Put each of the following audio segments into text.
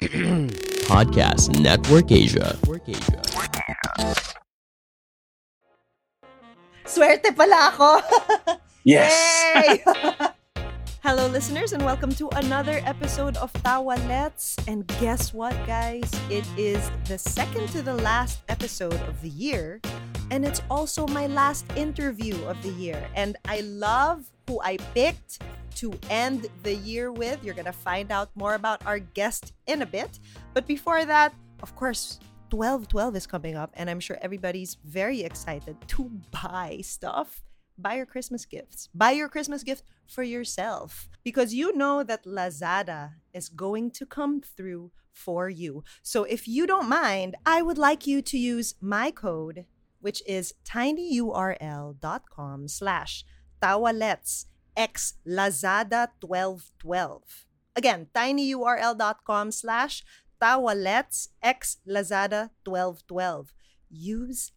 Podcast Network Asia. Swerte pala ako. Yes. Yay! Hello, listeners, and welcome to another episode of Tawa Let's. And guess what, guys? It is the second to the last episode of the year, and it's also my last interview of the year. And I love who I picked to end the year with. You're gonna find out more about our guest in a bit. But before that, of course, 1212 is coming up, and I'm sure everybody's very excited to buy stuff buy your Christmas gifts. Buy your Christmas gift for yourself because you know that Lazada is going to come through for you. So if you don't mind, I would like you to use my code, which is tinyurl.com slash tawalets x lazada 1212. Again, tinyurl.com slash tawalets x lazada 1212. Use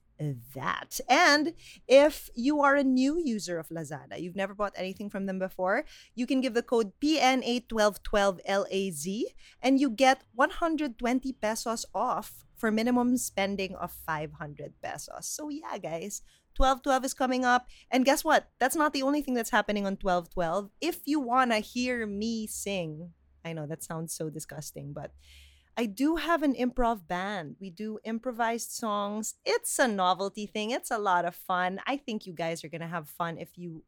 that. And if you are a new user of Lazada, you've never bought anything from them before, you can give the code PNA1212LAZ and you get 120 pesos off for minimum spending of 500 pesos. So yeah, guys, 1212 is coming up. And guess what? That's not the only thing that's happening on 1212. If you want to hear me sing, I know that sounds so disgusting, but I do have an improv band. We do improvised songs. It's a novelty thing. It's a lot of fun. I think you guys are going to have fun if you,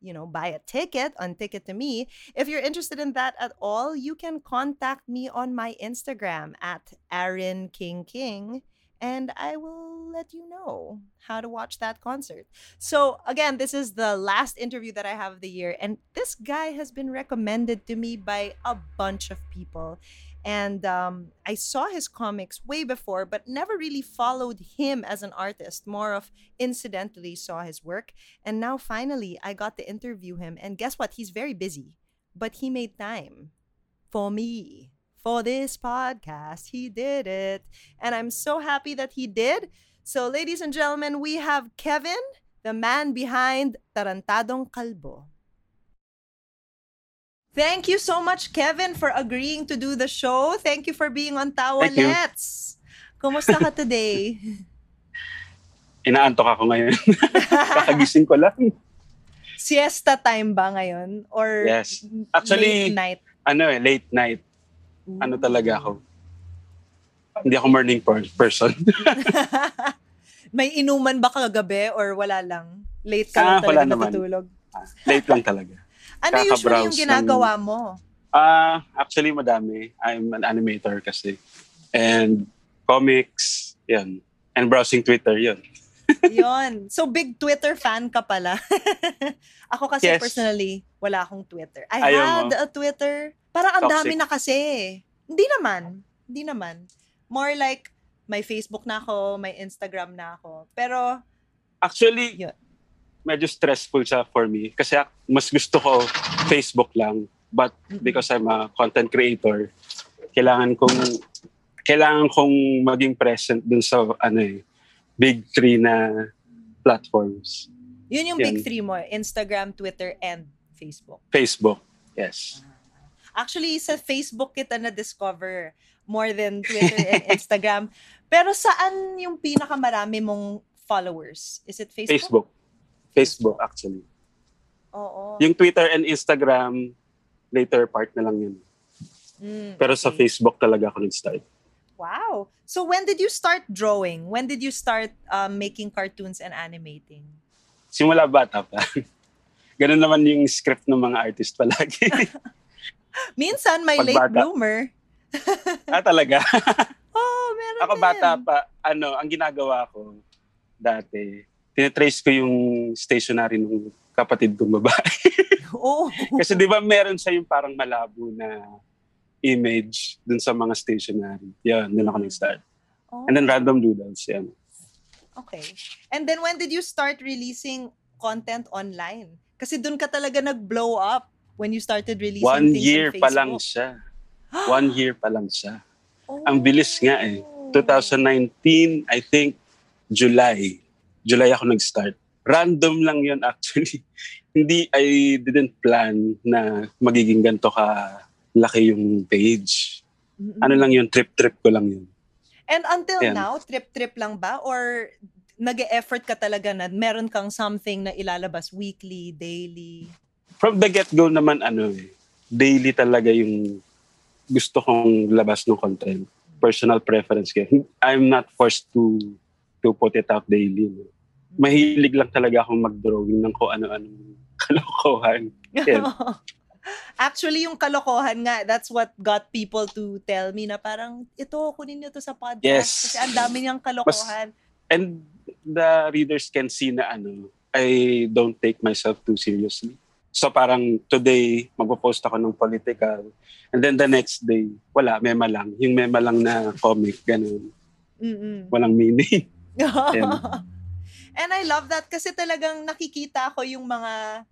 you know, buy a ticket on Ticket to Me. If you're interested in that at all, you can contact me on my Instagram at Aaron King King and I will let you know how to watch that concert. So, again, this is the last interview that I have of the year, and this guy has been recommended to me by a bunch of people. And um, I saw his comics way before, but never really followed him as an artist. More of incidentally saw his work. And now finally, I got to interview him. And guess what? He's very busy, but he made time for me. For this podcast, he did it. And I'm so happy that he did. So, ladies and gentlemen, we have Kevin, the man behind Tarantadong Kalbo. Thank you so much, Kevin, for agreeing to do the show. Thank you for being on Tawa Thank you. Let's. Kumusta ka today? Inaantok ako ngayon. Kakagising ko lang. Siesta time ba ngayon? Or Yes. Actually, late night? Ano eh, late night. Ano talaga ako. Hindi ako morning per- person. May inuman ba kagabi or wala lang? Late ka Ah, lang talaga natutulog? late lang talaga. Ano usually yung ginagawa mo? Ah, actually madami. I'm an animator kasi. And comics, yan. And browsing Twitter, yun. Yon. So, big Twitter fan ka pala. Ako kasi Yes. personally, wala akong Twitter. I Ayaw had mo? a Twitter. Parang ang dami na kasi. Hindi naman. Hindi naman. More like, may Facebook na ako, may Instagram na ako. Pero, Actually, Yun. medyo stressful siya for me. Kasi mas gusto ko Facebook lang. But because I'm a content creator, kailangan kong kailangan kong maging present dun sa ano eh, big three na platforms. yun yung big Yan. three mo. Instagram, Twitter, and Facebook. Facebook, yes. Actually, sa Facebook kita na-discover more than Twitter and Instagram. Pero saan yung pinakamarami mong followers? Is it Facebook? Facebook. Facebook actually. Oo. Yung Twitter and Instagram, later part na lang yun. Mm, Pero sa okay. Facebook talaga ako nag-start. Wow. So when did you start drawing? When did you start um, making cartoons and animating? Simula bata pa. Ganun naman yung script ng mga artist palagi. Minsan may Pag late bata. bloomer. ah, talaga? Oh, meron Ako din. bata pa, ano, ang ginagawa ko dati, tinitrace ko yung stationery ng kapatid kong babae. Oh. Kasi di ba meron siya yung parang malabo na image dun sa mga stationery. Yan, dun ako nag-start. oh. And then random doodles, yan. Okay. And then when did you start releasing content online? Kasi dun ka talaga nag-blow up when you started releasing One things year on pa lang Facebook. siya. One year pa lang siya. Oh. Ang bilis nga eh. 2019, I think, July. July ako nag-start. Random lang yun actually. Hindi, I didn't plan na magiging ganito ka laki yung page. Mm-mm. Ano lang yun, trip-trip ko lang yun. And until Ayan. now, trip-trip lang ba? Or nag effort ka talaga na meron kang something na ilalabas weekly, daily? From the get-go naman, ano eh, daily talaga yung gusto kong labas ng content. Personal preference ko. I'm not forced to to put it out daily. No? Mahilig lang talaga akong mag-drawing ng kung ano-ano kalokohan. Yan. Actually, yung kalokohan nga, that's what got people to tell me na parang, ito, kunin niyo to sa podcast. Yes. Kasi ang dami niyang kalokohan. And the readers can see na ano, I don't take myself too seriously. So parang today, magpo-post ako ng political. And then the next day, wala, mema lang. Yung mema lang na comic, ganun. Mm-mm. Walang meaning. And I love that kasi talagang nakikita ko yung mga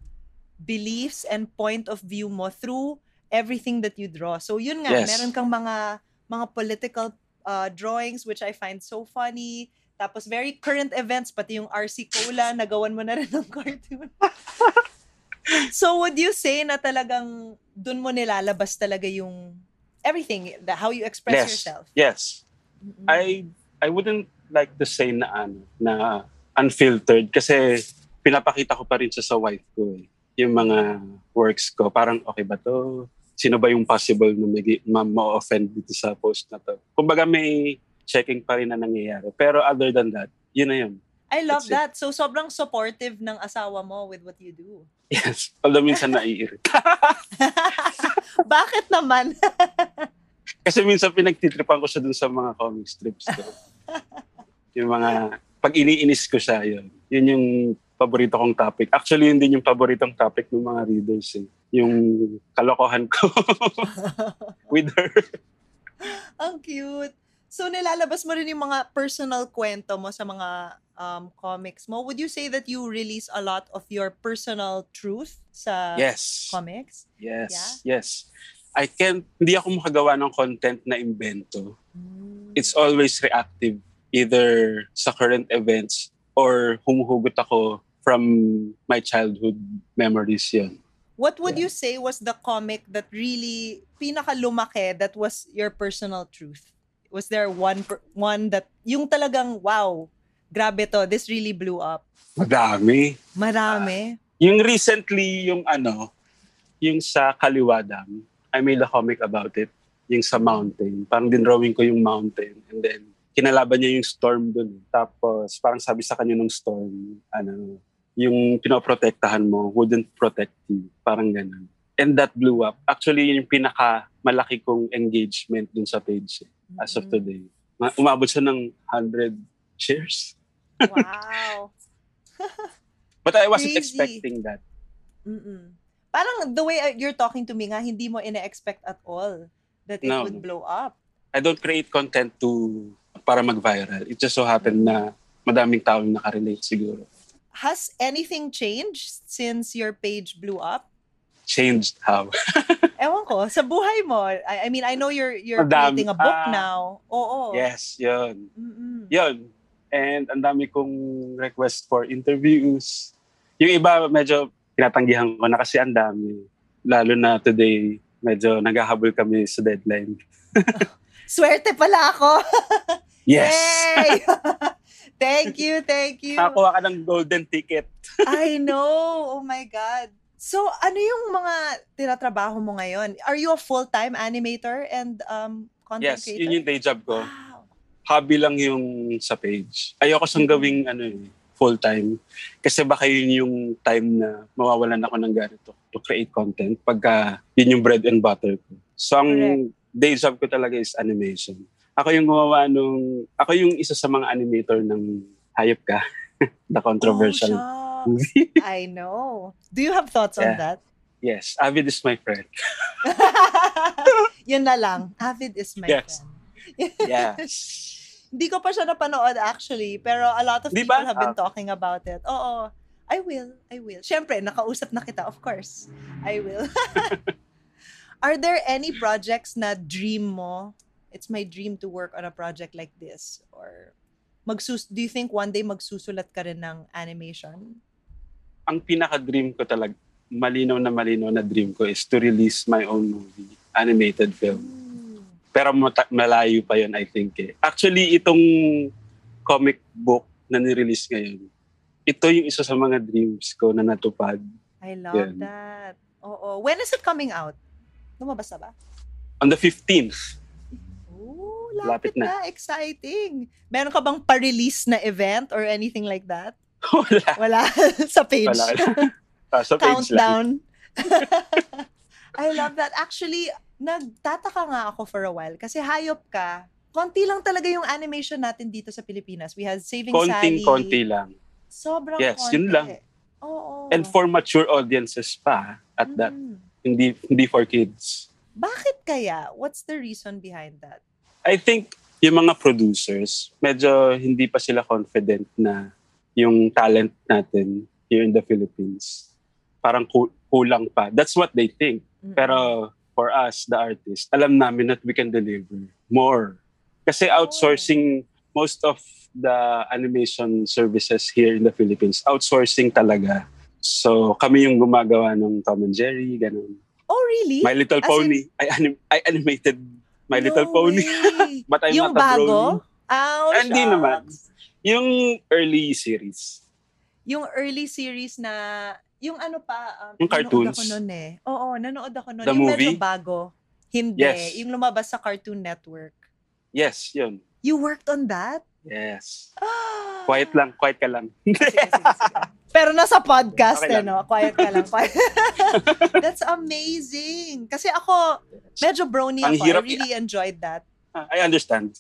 beliefs and point of view mo through everything that you draw. So yun nga, Yes. meron kang mga mga political uh, drawings which I find so funny. Tapos very current events, pati yung RC Cola, nagawan mo na rin ng cartoon. so would you say na talagang dun mo nilalabas talaga yung everything, the, how you express yes. yourself? Yes. Mm-mm. I I wouldn't like to say na ano, na unfiltered kasi pinapakita ko pa rin siya sa wife ko eh. Yung mga works ko, parang okay ba to? Sino ba yung possible na may ma- ma-offend dito sa post na to? Kumbaga may checking pa rin na nangyayari. Pero other than that, yun na yun. I love That's it. that. So sobrang supportive ng asawa mo with what you do. Yes. Although minsan naiirita. Bakit naman? Kasi minsan pinagtitripan ko siya dun sa mga comic strips ko. yung mga, pag iniinis ko siya, yun. Yun yung paborito kong topic. Actually, yun din yung paboritong topic ng mga readers eh. Yung kalokohan ko with her. Ang cute. So nilalabas mo rin yung mga personal kwento mo sa mga um, comics mo. Would you say that you release a lot of your personal truth sa Yes. comics? Yes. Yes. I can't, hindi ako makagawa ng content na invento. It's always reactive. Either sa current events or humuhugot ako from my childhood memories yun. What would you say was the comic that really pinakalumaki that was your personal truth? Was there one one that yung talagang wow, grabe to, this really blew up? Madami. Marami. Yung recently, yung ano, yung sa Kaliwadam, I made a comic about it. Yung sa mountain. Parang dinrawing ko yung mountain. And then, kinalaban niya yung storm dun. Tapos, parang sabi sa kanya ng storm, ano, yung pinoprotektahan mo wouldn't protect you. Parang ganun. And that blew up. Actually, yun yung pinaka malaki kong engagement dun sa page eh, as of Mm. today. Ma- Umabot siya ng 100 shares. Wow. But I wasn't Crazy. expecting that. Mm-mm. Parang the way uh, you're talking to me nga, hindi mo ina-expect at all that it No, would blow up. I don't create content to para mag-viral. It just so happened na madaming taong nakarelate siguro. Has anything changed since your page blew up? Changed how? Ewan ko, sa buhay mo. I, I mean, I know you're you're Madami. creating a book Ah. now. Oo. Yes, yun. Mm-mm. Yun. And ang dami kong request for interviews. Yung iba medyo tinatanggihan ko na kasi ang dami. Lalo na today, medyo naghahabol kami sa deadline. Swerte pala ako. Yes! Thank you, thank you. Nakakuha ka ng golden ticket. I know. Oh my God. So, ano yung mga tinatrabaho mo ngayon? Are you a full-time animator and um, content Yes, creator? yun yung day job ko. Wow. hobby lang yung sa page. Ayoko siyang gawing ano eh, full time. Kasi baka yun yung time na mawawalan ako ng ganito to create content pagka yun yung bread and butter ko. So ang Correct. day job ko talaga is animation. Ako yung gumawa nung, ako yung isa sa mga animator ng Hayop Ka. The controversial. Oh, movie. I know. Do you have thoughts on Yeah. that? yes, Avid is my friend. Yun na lang. Avid is my Yes. friend. Yes. Hindi ko pa siya napanood actually, pero a lot of Di people ba? have been Ah. talking about it. Oo. I will. I will. Siyempre, nakausap na kita, of course. I will. Are there any projects na dream mo? It's my dream to work on a project like this. Or magsus do you think one day magsusulat ka rin ng animation? Ang pinaka-dream ko talaga, malinaw na malinaw na dream ko is to release my own movie, animated film. Ooh. Pero mata- malayo pa yun, I think. Eh. Actually, itong comic book na nirelease ngayon, ito yung isa sa mga dreams ko na natupad. I love Yan. that. Oo. When is it coming out? Lumabas na ba? On the 15th, Oh, Lapit lapit, na. Exciting. Meron ka bang pa-release na event or anything like that? wala. Wala. sa page. Wala. Ah, sa page lang. Countdown. I love that. Actually, nagtataka nga ako for a while kasi hayop ka. Konti lang talaga yung animation natin dito sa Pilipinas. We had Saving Sally. Konting-konti lang. Sobrang Yes, konti. yun lang. Oo. And for mature audiences pa at that, Mm. hindi hindi for kids. Bakit kaya? What's the reason behind that? I think yung mga producers, medyo hindi pa sila confident na yung talent natin here in the Philippines parang ku- kulang pa. That's what they think. Pero for us, the artists, alam namin that we can deliver more. Kasi outsourcing most of the animation services here in the Philippines, outsourcing talaga. So kami yung gumagawa ng Tom and Jerry, ganun. Oh, really? My Little As Pony. I, anim- I animated My No Little Pony. But I'm yung not a bago? Oh, Hindi naman. Yung early series. Yung early series na, yung ano pa, um, Yung cartoons. Nanood ako nun eh. Oo, nanood ako nun. The yung medyo movie? bago. Hindi. Yes. Yung lumabas sa Cartoon Network. Yes, yun. You worked on that? Yes. Ah. Quiet lang, quiet ka lang. Sige, sige, sige. Pero nasa podcast Okay eh, no? Quiet ka lang. That's amazing. Kasi ako, medyo brony ako. hirap I really enjoyed that. I understand.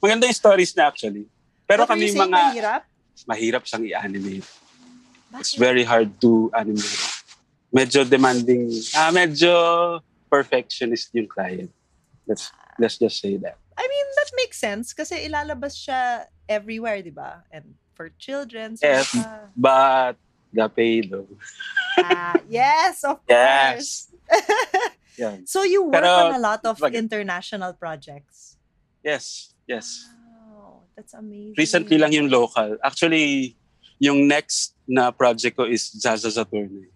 Maganda yung stories na actually. Pero What kami you saying, mga mahirap? mahirap siyang i-animate. It's Bakit? very hard to animate. Medyo demanding. Ah, medyo perfectionist yung client. Let's let's just say that. I mean, that makes sense kasi ilalabas siya everywhere, di ba? And for children. So Yes. baka- But the pay though. Ah, yes, of Yes. course. Yan. So you work Pero, on a lot of wag- international projects. Yes. Yes. Wow, that's amazing. Recently lang yung local. Actually, yung next na project ko is Zaza Saturne.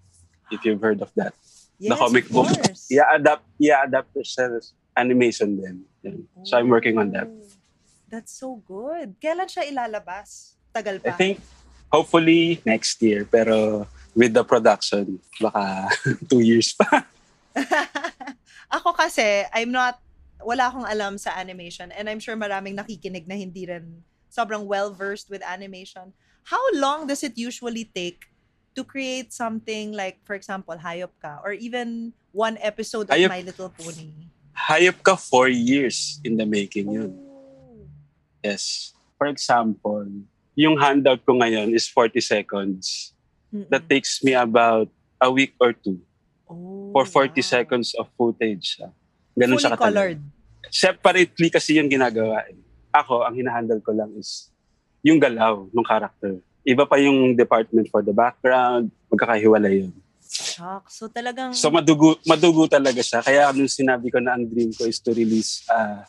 If you've heard of that. yes, the comic book. I-adapt, i-adapt sa animation din. Yan. So I'm working on that. Oh, That's so good. Kailan siya ilalabas? Tagal I pa. think hopefully next year. Pero with the production, baka two years pa. Ako kasi, I'm not, wala akong alam sa animation and I'm sure maraming nakikinig na hindi rin sobrang well-versed with animation. How long does it usually take to create something like, for example, Hayop Ka or even one episode of Hayop- My Little Pony? Hayop ka four years in the making yun. Oh. Yes. For example, yung handout ko ngayon is 40 seconds. Mm-mm. That takes me about a week or two Oh, for 40 wow. seconds of footage. ah. Ganun Fully siya katagal. colored. Separately kasi yung ginagawa. eh. Ako, ang hinahandle ko lang is yung galaw ng character. Iba pa yung department for the background. Magkakahiwalay yun. Shucks. So talagang... So madugo, madugo talaga siya. Kaya nung sinabi ko na ang dream ko is to release uh,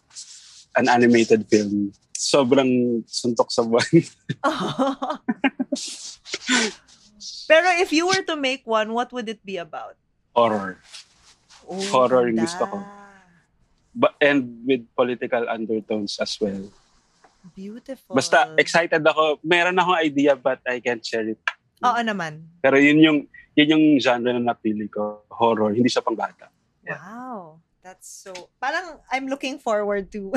an animated film, sobrang suntok sa buwan. Pero if you were to make one, what would it be about? Horror. Oh, Horror yung gusto ko. But, and with political undertones as well. Beautiful. Basta excited ako. Meron akong idea but I can't share it. Oo naman. Pero yun yung yun yung genre na napili ko. Horror. Hindi siya pang bata. Yeah. Wow. That's so... Parang I'm looking forward to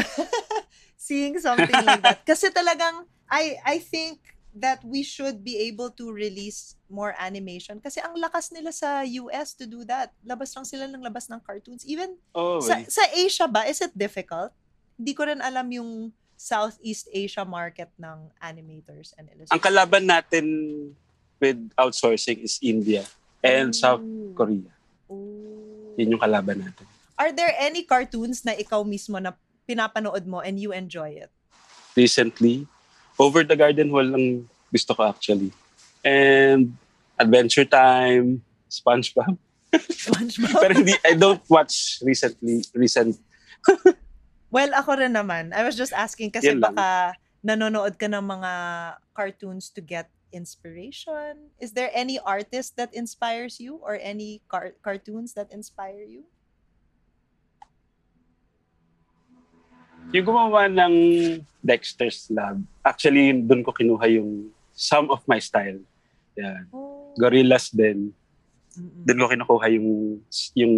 seeing something like that. Kasi talagang, I, I think that we should be able to release more animation. Kasi ang lakas nila sa US to do that. Labas lang sila ng labas ng cartoons. Even Oh, sa, wait. sa Asia ba, is it difficult? Hindi ko rin alam yung Southeast Asia market ng animators and illustrators. Ang kalaban natin with outsourcing is India and South Ooh. Korea. Ooh. Yun yung kalaban natin. Are there any cartoons na ikaw mismo na pinapanood mo and you enjoy it? Recently, Over the Garden Wall lang gusto ko actually. And Adventure Time, SpongeBob. SpongeBob? Pero hindi, I don't watch recently, recent. well, ako rin naman. I was just asking kasi Yan lang. baka nanonood ka ng mga cartoons to get inspiration. Is there any artist that inspires you or any car- cartoons that inspire you? Yung gumawa ng Dexter's Lab, actually, doon ko kinuha yung some of my style. Yan. Oh. Gorillas din. Doon ko kinukuha yung, yung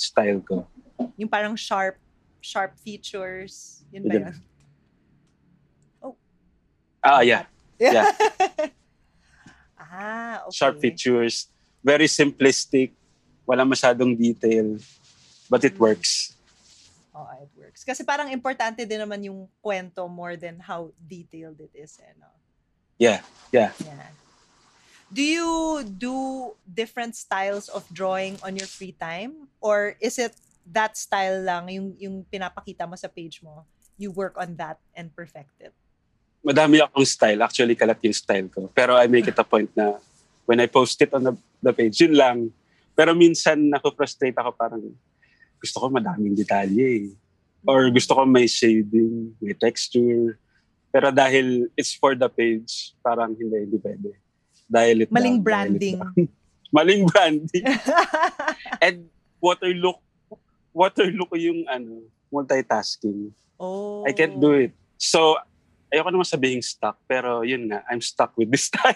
style ko. Yung parang sharp, sharp features. Yun ba Yun. yan? Ah, yeah. Yeah. ah, okay. Sharp features. Very simplistic. Wala masyadong detail. But it Mm. works. Oo, it works. Kasi parang importante din naman yung kwento more than how detailed it is. Eh, no? Yeah. Yeah. Yeah. Do you do different styles of drawing on your free time? Or is it that style lang, yung, yung pinapakita mo sa page mo? You work on that and perfect it? madami akong style. Actually, kalat yung style ko. Pero I make it a point na when I post it on the, the page, yun lang. Pero minsan, ako-frustrate ako parang gusto ko madaming detalye eh. Or gusto ko may shading, may texture. Pero dahil it's for the page, parang hindi, hindi pwede. Dahil it Maling down, it branding. down. Maling branding. And waterlook, waterlook ko yung ano, multitasking. oh. I can't do it. So, ayoko naman sabihin stuck, pero yun nga, I'm stuck with this style.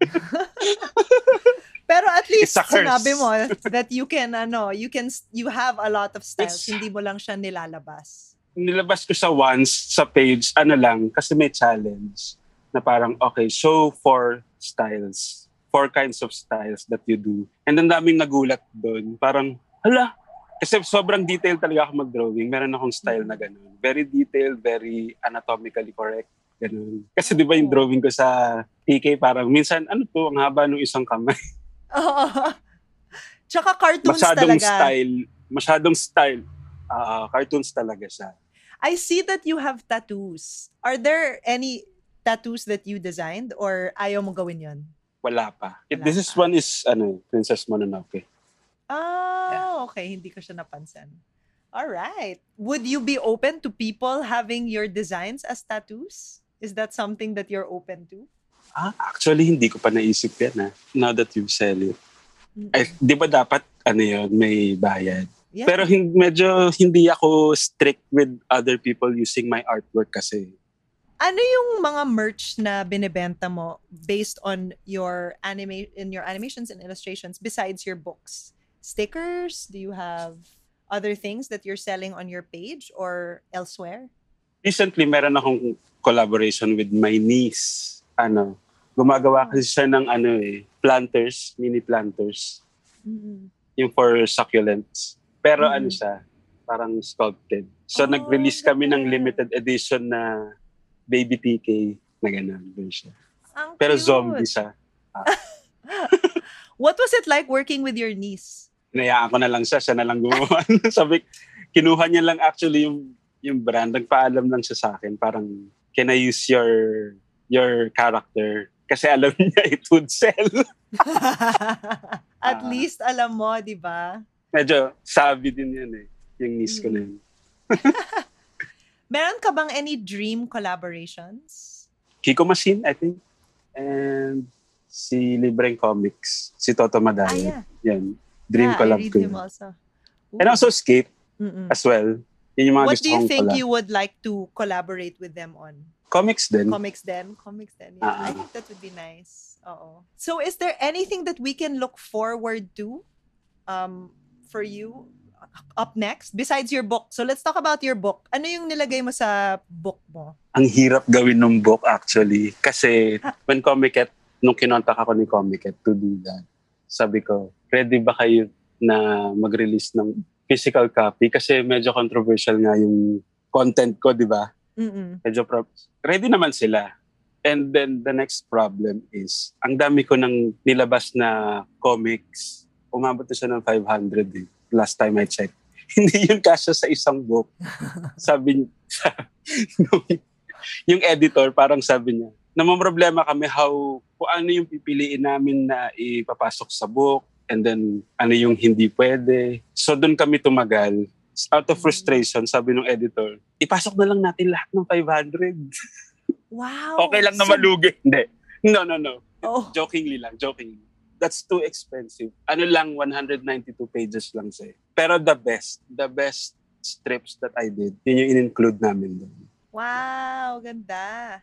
Pero at least sinabi mo that you can ano, you can you have a lot of styles, It's- hindi mo lang siya nilalabas. Nilabas ko sa once sa page, ano lang, kasi may challenge na parang, okay, show four styles. Four kinds of styles that you do. And ang daming nagulat doon. Parang, hala, kasi sobrang detailed talaga ako mag-drawing. Meron akong style na ganun. Very detailed, very anatomically correct. Ganun. Kasi di ba yung drawing ko sa TK, parang minsan, ano to, ang haba ng isang kamay. Oo. Tsaka cartoons masyadong talaga. style, masyadong style. Ah, cartoons talaga siya. I see that you have tattoos. Are there any tattoos that you designed or ayaw mo gawin yon? Wala pa. Wala this is pa. one is ano, Princess Mononoke. Ah, okay. Hindi ko siya napansin. All right. Would you be open to people having your designs as tattoos? Is that something that you're open to? Ah, actually hindi ko pa naisip yan ah. Now that you sell it. Mm-mm. Ay, di ba dapat ano yun, may bayad? Yeah. Pero hin- medyo hindi ako strict with other people using my artwork kasi. ano yung mga merch na binebenta mo based on your anime in your animations and illustrations besides your books? Stickers? Do you have other things that you're selling on your page or elsewhere? Recently, meron akong collaboration with my niece. Ano, gumagawa kasi siya ng ano eh, planters, mini planters. yung for succulents. Pero Mhm. ano siya, parang sculpted. So Oh, nag-release kami ng limited edition na Baby TK na gano'n. Doon siya. Ang Pero cute. zombie siya. What was it like working with your niece? Hinayaan ko na lang siya, siya na lang gumawa. Sabi, kinuha niya lang actually yung yung brand. Nagpaalam lang siya sa akin. Parang, can I use your your character? Kasi alam niya it would sell. At Ah. least alam mo, di ba? Medyo sabi din yan eh. Yung niece ko na yun. Meron ka bang any dream collaborations? Kiko Machine, I think. And si Libreng Comics. Si Toto Ah, Madaya. yeah. Yan. Dream yeah, collab I read ko him yun. also. And also Skate Mm-mm. as well. Yun yung mga What gusto do you think collab. you would like to collaborate with them on? Comics din. Comics then? Comics then. Yeah, I Ah. think that would be nice. Oo. So is there anything that we can look forward to um, for you up next besides your book? So let's talk about your book. Ano yung nilagay mo sa book mo? Ang hirap gawin ng book actually. Kasi when Comiket, nung kinontak ako ni Comiket to do that, sabi ko, ready ba kayo na mag-release ng physical copy? Kasi medyo controversial nga yung content ko, di ba? Mm-mm. medyo pro- ready naman sila. And then the next problem is, ang dami ko ng nilabas na comics. Umabot na siya ng 500 eh. Last time I checked. Hindi yun kasya sa isang book. Sabi niya, yung editor, parang sabi niya, namamroblema kami how, kung ano yung pipiliin namin na ipapasok sa book, and then ano yung hindi pwede. So doon kami tumagal. Out of frustration, sabi ng editor, ipasok na lang natin lahat ng 500. Wow. Okay lang na So- malugi. Hindi. No, no, no. Oh. Jokingly lang, jokingly. That's too expensive. Ano lang, 192 pages lang siya. Pero the best, the best strips that I did, yun yung in-include namin doon. Wow, ganda.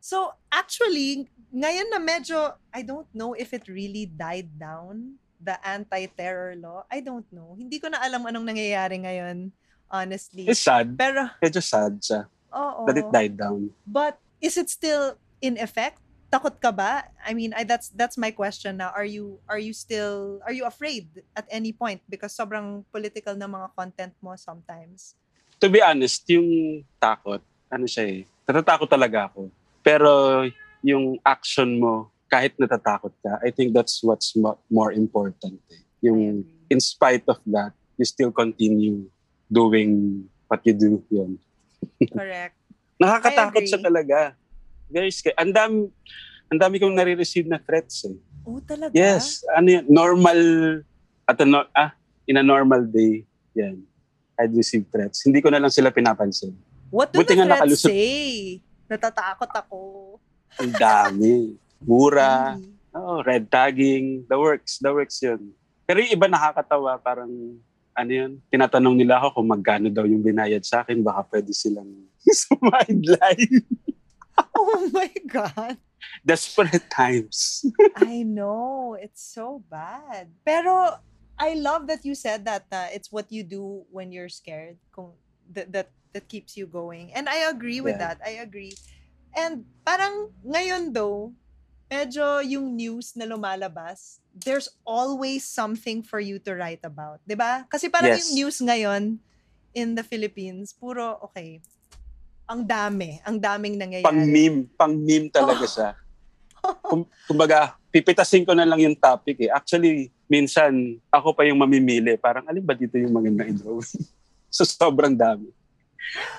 So, actually, ngayon na medyo, I don't know if it really died down, the anti-terror law. I don't know. Hindi ko na alam anong nangyayari ngayon, honestly. It's sad. Pero, Medyo sad siya oo. that it died down. But, is it still in effect? Takot ka ba? I mean, I, that's that's my question now. Are you are you still are you afraid at any point because sobrang political na mga content mo sometimes? To be honest, yung takot, ano siya eh, natatakot talaga ako. Pero yung action mo, kahit natatakot ka, I think that's what's mo- more important. Eh. Yung in spite of that, you still continue doing what you do. Yun. Correct. Nakakatakot siya talaga. Very scary. Ang dami, ang dami kong nare-receive na threats eh. Oh, talaga? Yes, ano yan, normal, at a, no- ah, in a normal day, yan. I'd receive threats. Hindi ko na lang sila pinapansin. What do Buti the threats nakalusot. say? Natatakot ako. Ang dami. Mura, Really? oh, red tagging, the works, the works yun. Pero yung iba nakakatawa, parang, ano yun, tinatanong nila ako kung magkano daw yung binayad sa akin, baka pwede silang sumideline. Oh my God. Desperate times. I know. It's so bad. Pero I love that you said that uh, it's what you do when you're scared. Kung that that that keeps you going. And I agree with Yeah. that. I agree. And parang ngayon though, medyo yung news na lumalabas, there's always something for you to write about. ba? Kasi parang Yes. yung news ngayon in the Philippines, puro okay. Ang dami, ang daming nangyayari. Pang-meme, pang-meme talaga Oh. siya. Kum- kumbaga, pipitasin ko na lang yung topic eh. Actually, minsan, ako pa yung mamimili. Parang, alin ba dito yung magandang i-drawing? so, sobrang dami.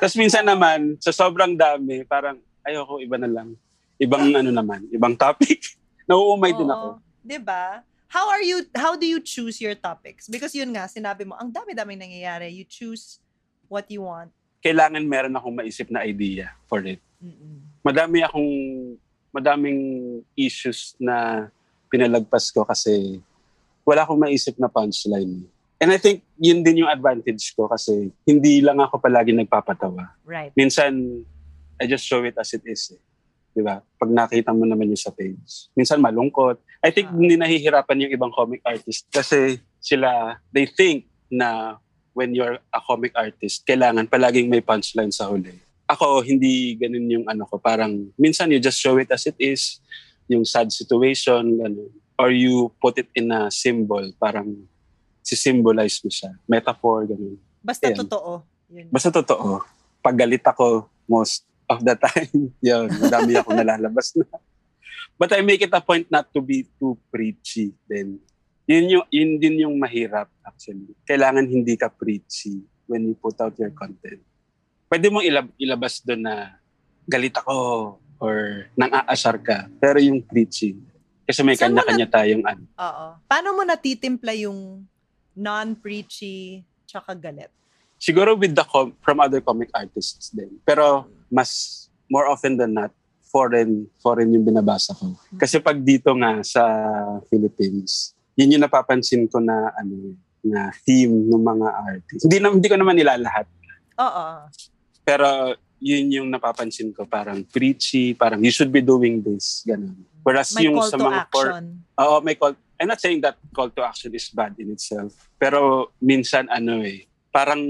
Tapos minsan naman, sa sobrang dami, parang, ayoko, iba na lang. Ibang ano naman, ibang topic. Nauumay din ako. 'Di ba? How are you how do you choose your topics? Because yun nga sinabi mo, ang dami-daming nangyayari. You choose what you want. Kailangan meron akong maisip na idea for it. Mm-mm. Madami akong, madaming issues na pinalagpas ko kasi wala akong maisip na punchline. And I think yun din yung advantage ko kasi hindi lang ako palagi nagpapatawa. Right. Minsan, I just show it as it is. Eh. Di ba? Pag nakita mo naman yung sa page. Minsan malungkot. I think Ah. hindi nahihirapan yung ibang comic artist kasi sila, they think na when you're a comic artist, kailangan palaging may punchline sa huli. Ako, hindi ganun yung ano ko. Parang, minsan you just show it as it is, yung sad situation, ganun. Or you put it in a symbol, parang si-symbolize mo siya. Metaphor, ganun. Basta Ayan. totoo. Yun. Basta totoo, pag galit ako most of the time, yun, madami ako nalalabas na. But I make it a point not to be too preachy then. Yun, yung, yun din yung mahirap actually. Kailangan hindi ka preachy when you put out your content. Pwede mong ilab- ilabas doon na galit ako or nang aasar ka. Pero yung preachy, kasi may Saan kanya-kanya tayong ano. Oo. Paano mo natitimpla yung non-preachy tsaka galit? siguro with the com- from other comic artists din. Pero mas more often than not foreign foreign yung binabasa ko. Kasi pag dito nga sa Philippines, yun yung napapansin ko na ano na theme ng mga artists. Hindi na hindi ko naman nilalahat. Oo. Pero yun yung napapansin ko parang preachy, parang you should be doing this, ganun. Whereas May yung call sa to mga for, action. Oo, may call. I'm not saying that call to action is bad in itself. Pero minsan ano eh, parang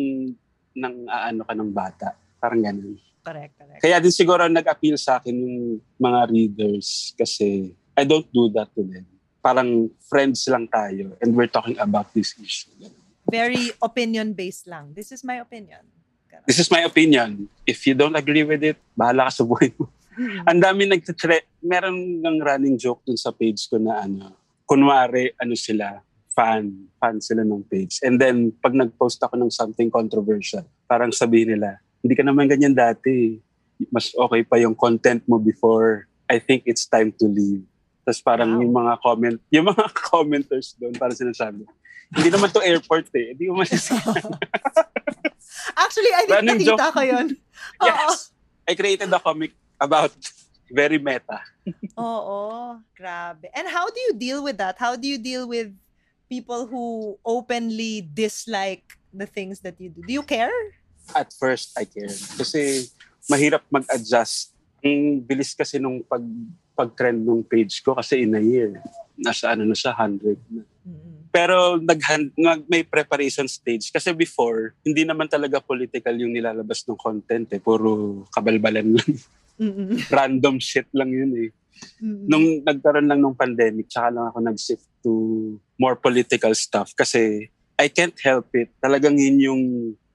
nang aano ka ng bata. Parang ganun. Correct, correct. Kaya din siguro nag-appeal sa akin yung mga readers kasi I don't do that to them. Parang friends lang tayo and we're talking about this issue. Very opinion-based lang. This is my opinion. Ganun. This is my opinion. If you don't agree with it, bahala ka sa buhay mo. Mm. Ang dami nagtitre... Meron ng running joke dun sa page ko na ano, kunwari, ano sila, fan, fan sila ng page. And then, pag nag-post ako ng something controversial, parang sabihin nila, hindi ka naman ganyan dati. Mas okay pa yung content mo before. I think it's time to leave. Tapos parang Wow. yung mga comment, yung mga commenters doon, parang sinasabi, hindi naman to airport eh. Hindi mo malis. Actually, I think nakita ko yun. Yes! I created a comic about very meta. Oo, grabe. And how do you deal with that? How do you deal with people who openly dislike the things that you do? Do you care? At first, I cared. Kasi mahirap mag-adjust. Ang bilis kasi nung pag pag-trend nung page ko kasi in a year, nasa ano na siya, 100 na. Pero nag, nag may preparation stage kasi before hindi naman talaga political yung nilalabas ng content eh puro kabalbalan lang. Mm-mm. Random shit lang yun eh. Mm-mm. Nung nagkaroon lang ng pandemic, tsaka lang ako nag-shift to more political stuff kasi I can't help it. Talagang yun yung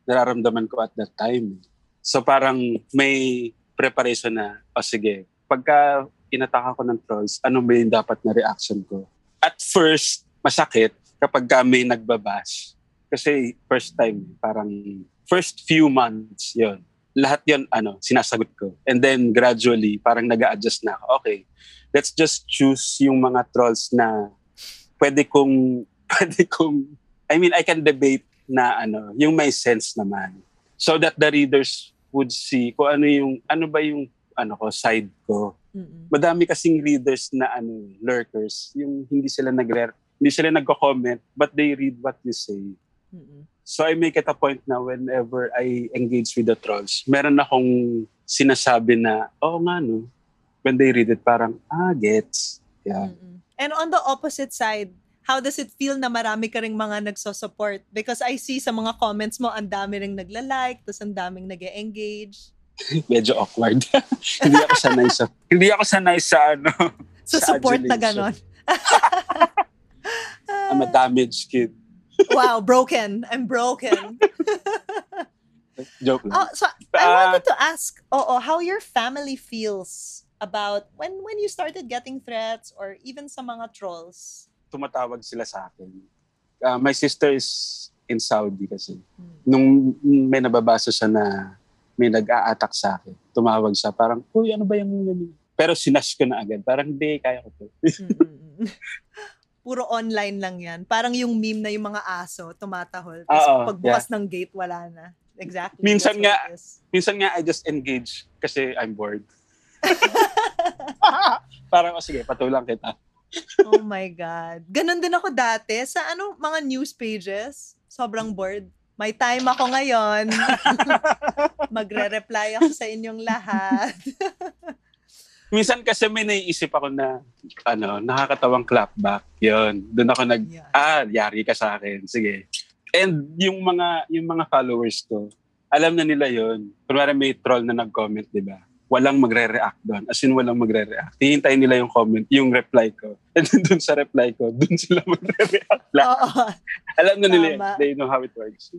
nararamdaman ko at that time. So parang may preparation na, o sige, pagka inataka ko ng trolls, ano ba yung dapat na reaction ko? At first, masakit kapag ka may nagbabash. Kasi first time, parang first few months, yon lahat yon ano, sinasagot ko. And then gradually, parang nag adjust na ako. Okay, let's just choose yung mga trolls na pwede kong, pwede kong, I mean, I can debate na ano, yung may sense naman. So that the readers would see kung ano yung, ano ba yung, ano ko, side ko. Mm-mm. Madami kasing readers na ano, lurkers, yung hindi sila nagre hindi sila nagko-comment, but they read what you say. Mm-mm. So I make it a point na whenever I engage with the trolls, meron akong sinasabi na, oh nga no, when they read it, parang, ah, gets. Yeah. Mm-mm. And on the opposite side, how does it feel na marami ka ring mga nagso-support? Because I see sa mga comments mo, ang dami ring nagla-like, tapos ang daming nag engage Medyo awkward. hindi ako sanay sa, hindi ako sanay sa ano, So Sa support na adulation. ganon. I'm a damaged kid. Wow, broken. I'm broken. Joke lang. Oh, so I Ah. wanted to ask, oo, how your family feels about when when you started getting threats or even sa mga trolls. Tumatawag sila sa akin. Ah, my sister is in Saudi kasi. Hmm. Nung may nababasa siya na may nag-a-attack sa akin, tumawag siya, parang, uy, ano ba yung... ano?" Pero sinash ko na agad. Parang, hindi, kaya ko to. Puro online lang yan. Parang yung meme na yung mga aso, tumatahol. Tapos Oo, pagbukas ng gate, wala na. Exactly. Minsan nga-. Minsan nga, I just engage kasi I'm bored. parang, oh, sige, patulang kita. oh my God. Ganon din ako dati sa ano, mga news pages. Sobrang bored. May time ako ngayon. Magre-reply ako sa inyong lahat. Minsan kasi may naiisip ako na, ano, nakakatawang clapback. Yun. Doon ako nag, Yan. ah, yari ka sa akin. Sige. And yung mga, yung mga followers ko, alam na nila yon. Kunwari may troll na nag-comment, di ba? Walang magre-react doon. As in, walang magre-react. Hihintayin nila yung comment, yung reply ko. And then doon sa reply ko, doon sila magre-react. lang. Oo. alam na nila. Tama. they know how it works.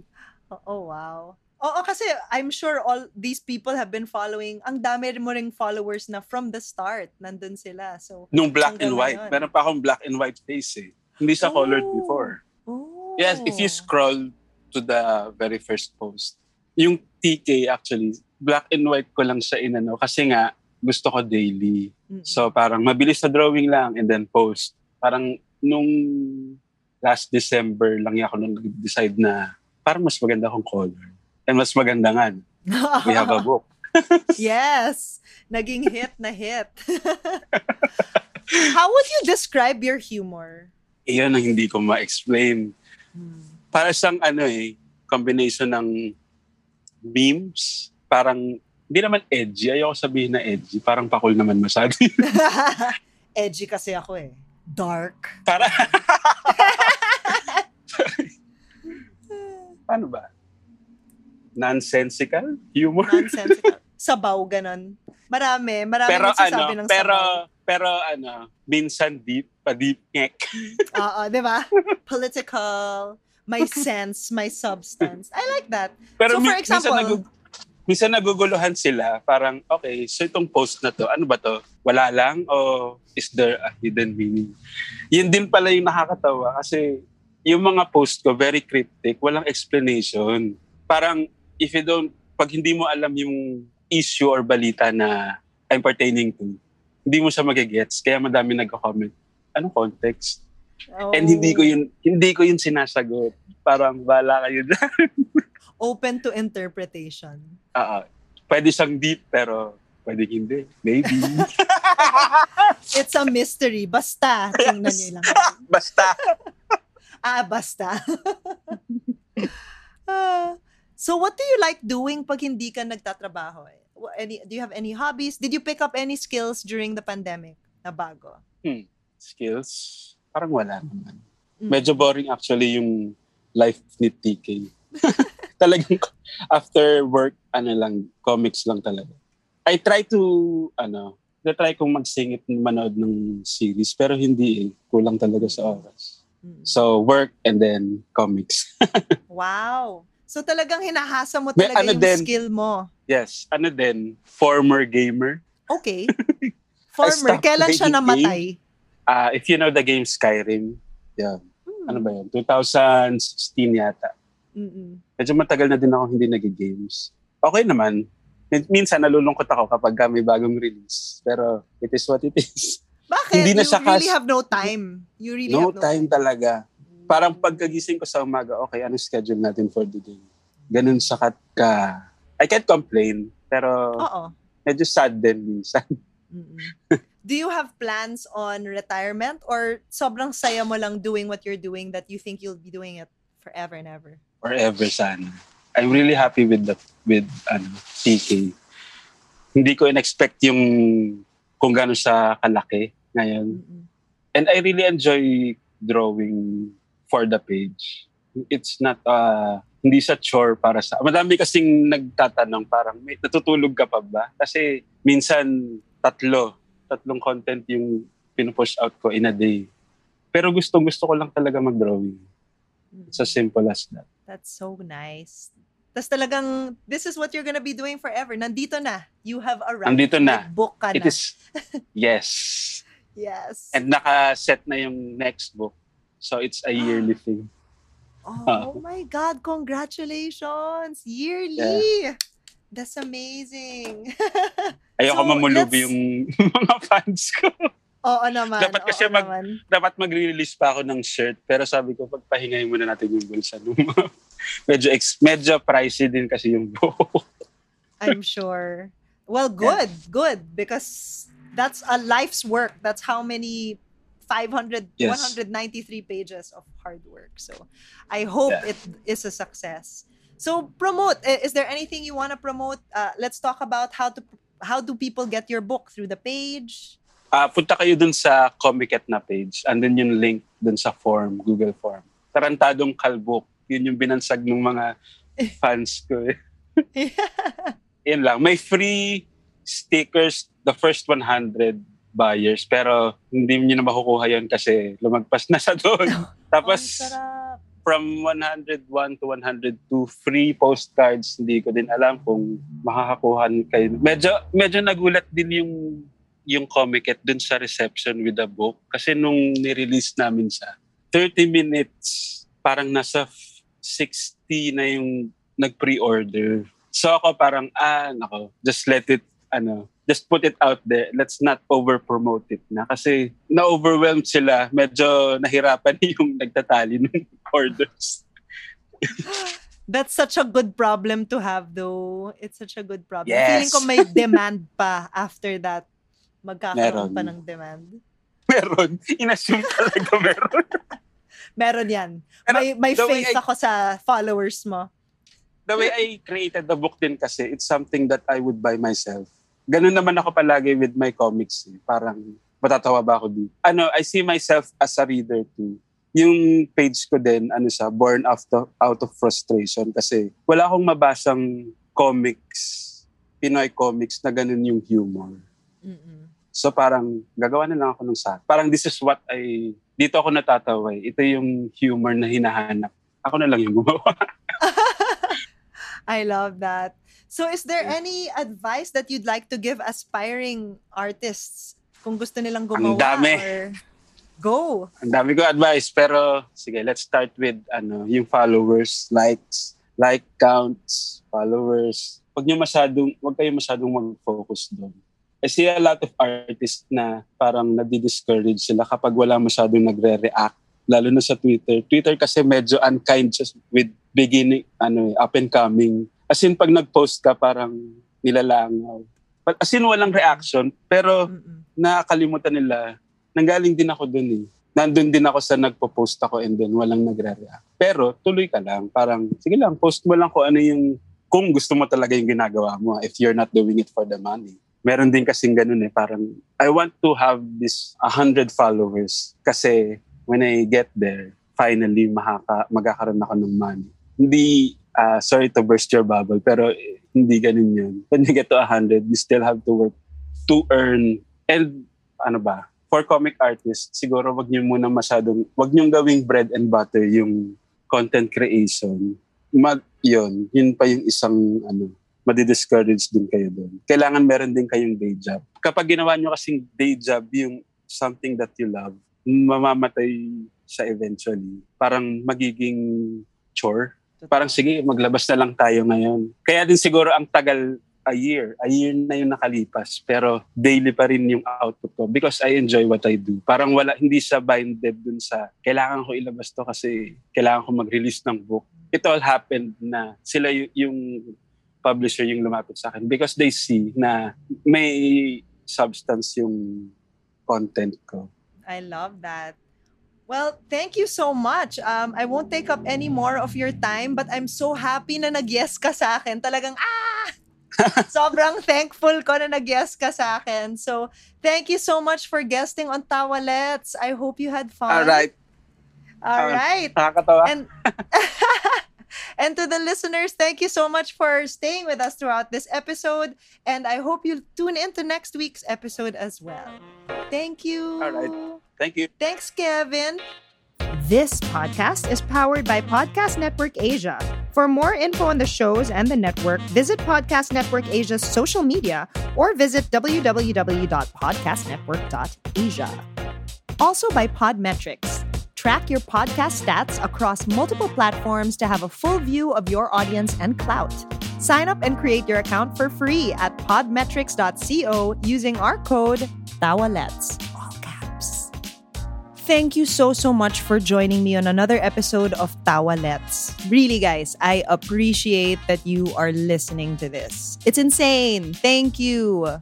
Oh, wow. Oo, kasi I'm sure all these people have been following. Ang dami mo ring followers na from the start, nandun sila. So, Nung black and white, ngayon. meron pa akong black and white face eh. Hindi colored Oh. before. oh. Yes, if you scroll to the very first post, yung TK actually, black and white ko lang siya inano kasi nga gusto ko daily. Mm-mm. So parang mabilis na drawing lang and then post. Parang nung last December lang ako nung decide na parang mas maganda akong color. And mas maganda nga, we have a book. yes. Naging hit na hit. How would you describe your humor? Iyan ang hindi ko ma-explain. Hmm. Para siyang ano eh, combination ng memes, parang hindi naman edgy. Ayoko sabihin na edgy. Parang pakul naman masyado. Edgy kasi ako eh. Dark. Para, paano ba? Nonsensical humor? Nonsensical. Sabaw, ganon. Marami. Marami pero ano, nagsasabi ng pero, sabaw. pero ano, minsan deep, pa-deep ngek. Oo, di ba? Political. May sense, may substance. I like that. Pero So, for mi- example- minsan, nagug- minsan naguguluhan sila. Parang, okay, so itong post na to, ano ba to? Wala lang? O is there a hidden meaning? Yun din pala yung nakakatawa kasi yung mga post ko, very cryptic, walang explanation. Parang, if you don't, pag hindi mo alam yung issue or balita na I'm pertaining to, hindi mo siya magigets. Kaya madami nagko-comment. Anong context? Oh, And hindi ko yun, hindi ko yun sinasagot. Parang, bala kayo dyan. Open to interpretation. Oo. pwede siyang deep, pero pwede hindi. Maybe. It's a mystery. Basta, tingnan niyo lang. Basta. Ah, basta. Ah. So what do you like doing pag hindi ka nagtatrabaho? eh? Any, do you have any hobbies? Did you pick up any skills during the pandemic na bago? Skills, parang wala naman. Mm. Medyo boring actually yung life ni TK. Talagang after work, ano lang, comics lang talaga. I try to, ano, try kong magsingit manood ng series, pero hindi eh. Kulang talaga sa oras. Mm. So, work and then comics. Wow. So talagang hinahasa mo May talaga ano yung din. skill mo. yes, ano din, former gamer. Okay. Former, kailan siya namatay? Ah, if you know the game Skyrim, yeah. Hmm. Ano ba yun? 2016 yata. Mm-mm. Medyo matagal na din ako hindi nag-games. Okay naman. Min- Minsan nalulungkot ako kapag ka may bagong release. Pero it is what it is. Bakit? Hindi na you siya really kas- have no time. You really No have no time time. talaga. Parang pagkagising ko sa umaga, okay, ano schedule natin for the day? Ganun sakat ka. I can't complain. Pero Oo. medyo sad din minsan. Do you have plans on retirement or sobrang saya mo lang doing what you're doing that you think you'll be doing it forever and ever? Forever sana. I'm really happy with the with ano, TK. Hindi ko in-expect yung kung gaano siya kalaki ngayon. Mm-mm. And I really enjoy drawing for the page. It's not uh hindi siya chore para sa madami kasing nagtatanong parang may natutulog ka pa ba kasi minsan tatlo tatlong content yung pinupush out ko in a day pero gustong gusto ko lang talaga mag-drawing it's as simple as that That's so nice. Tapos talagang, this is what you're gonna be doing forever. Nandito na. You have arrived. Nandito na. Book ka it na. is yes Yes. and naka-set na yung next book so it's a yearly thing oh my God, congratulations. Yearly. That's amazing. ayoko So, mamulubi let's- yung mga fans ko Oo naman. Dapat kasi oo mag- naman. dapat mag-release pa ako ng shirt pero sabi ko pagpahingayin muna natin yung bulsa nung medyo ex, medyo pricey din kasi yung buhok. I'm sure. Well, good, good. Because that's a life's work. That's how many 500, Yes. 193 pages of hard work. So I hope Yeah. it is a success. So promote. I- Is there anything you want to promote? Uh, let's talk about how to how do people get your book through the page? Ah, punta kayo dun sa Comiket na page. Andun yung link dun sa form, Google form. Tarantadong Kalbook. Yun yung binansag ng mga fans ko. Eh. Yun lang. May free stickers the first 100 buyers pero hindi niyo na makukuha yun kasi lumagpas na sa doon. Tapos sarap. from 101 to 102 free postcards hindi ko din alam kung makakakuha kayo medyo medyo nagulat din yung yung Comiket dun sa reception with the book kasi nung ni-release namin siya 30 minutes parang nasa f- 60 na yung nag-pre-order so ako parang ah nako just let it ano just put it out there let's not over promote it na kasi na-overwhelmed sila medyo nahirapan yung nagtatali ng orders That's such a good problem to have though. It's such a good problem. Yes. Feeling ko may demand pa after that. Magkakaroon Meron. pa ng demand. meron inassume talaga meron Meron yan. May, may faith I- ako sa followers mo. the way I created the book din kasi, it's something that I would buy myself. Ganun naman ako palagi with my comics. Eh. Parang, matatawa ba ako dito? Ano, I see myself as a reader too. Yung page ko din, ano siya, born out of, out of frustration kasi wala akong mabasang comics, Pinoy comics na ganun yung humor. Mm-mm. So parang gagawa na lang ako ng sa. Parang this is what I, dito ako natatawa. eh. Ito yung humor na hinahanap. Ako na lang yung gumawa. I love that. So is there any advice that you'd like to give aspiring artists kung gusto nilang gumawa? dami. Or go. Ang dami ko advice pero sige, let's start with ano, yung followers, likes, like counts, followers. Huwag niyo masyadong, huwag kayo masyadong mag-focus doon. I see a lot of artists na parang nadi-discourage sila kapag wala masyadong nagre-react lalo na sa Twitter. Twitter kasi medyo unkind just with beginning, ano, eh, up and coming. As in, pag nag-post ka, parang nilalangaw. But As in, walang reaction, pero Mm-mm. nakakalimutan nila, nanggaling din ako dun eh. nandun din ako sa nagpo-post ako and then walang nagre-react. Pero tuloy ka lang. Parang, sige lang, post mo lang kung ano yung, kung gusto mo talaga yung ginagawa mo if you're not doing it for the money. Meron din kasing ganun eh. Parang, I want to have this 100 followers kasi when I get there, finally, makaka, magkakaroon ako ng money. Hindi, uh, sorry to burst your bubble, pero hindi ganun yun. When you get to 100, you still have to work to earn. And ano ba, for comic artists, siguro wag niyo muna masyadong, wag niyo gawing bread and butter yung content creation. Mag, yun, yun pa yung isang, ano, madi-discourage din kayo doon. Kailangan meron din kayong day job. Kapag ginawa nyo kasing day job yung something that you love, mamamatay siya eventually. Parang magiging chore. Parang sige, maglabas na lang tayo ngayon. Kaya din siguro ang tagal a year. A year na yung nakalipas. Pero daily pa rin yung output ko because I enjoy what I do. Parang wala, hindi siya binded dun sa kailangan ko ilabas to kasi kailangan ko mag-release ng book. It all happened na sila y- yung publisher yung lumapit sa akin because they see na may substance yung content ko. I love that. Well, thank you so much. Um, I won't take up any more of your time, but I'm so happy na nag-yes ka sa akin. Talagang, ah! Sobrang thankful ko na nag-yes ka sa akin. So, thank you so much for guesting on Tawalets. I hope you had fun. All right. All right. Nakakatawa. And and to the listeners, thank you so much for staying with us throughout this episode. And I hope you'll tune into next week's episode as well. Thank you. All right. Thank you. Thanks, Kevin. This podcast is powered by Podcast Network Asia. For more info on the shows and the network, visit Podcast Network Asia's social media or visit www.podcastnetwork.asia. Also by Podmetrics. Track your podcast stats across multiple platforms to have a full view of your audience and clout. Sign up and create your account for free at podmetrics.co using our code TAWALETS. All caps. Thank you so, so much for joining me on another episode of Tawalets. Really, guys, I appreciate that you are listening to this. It's insane. Thank you.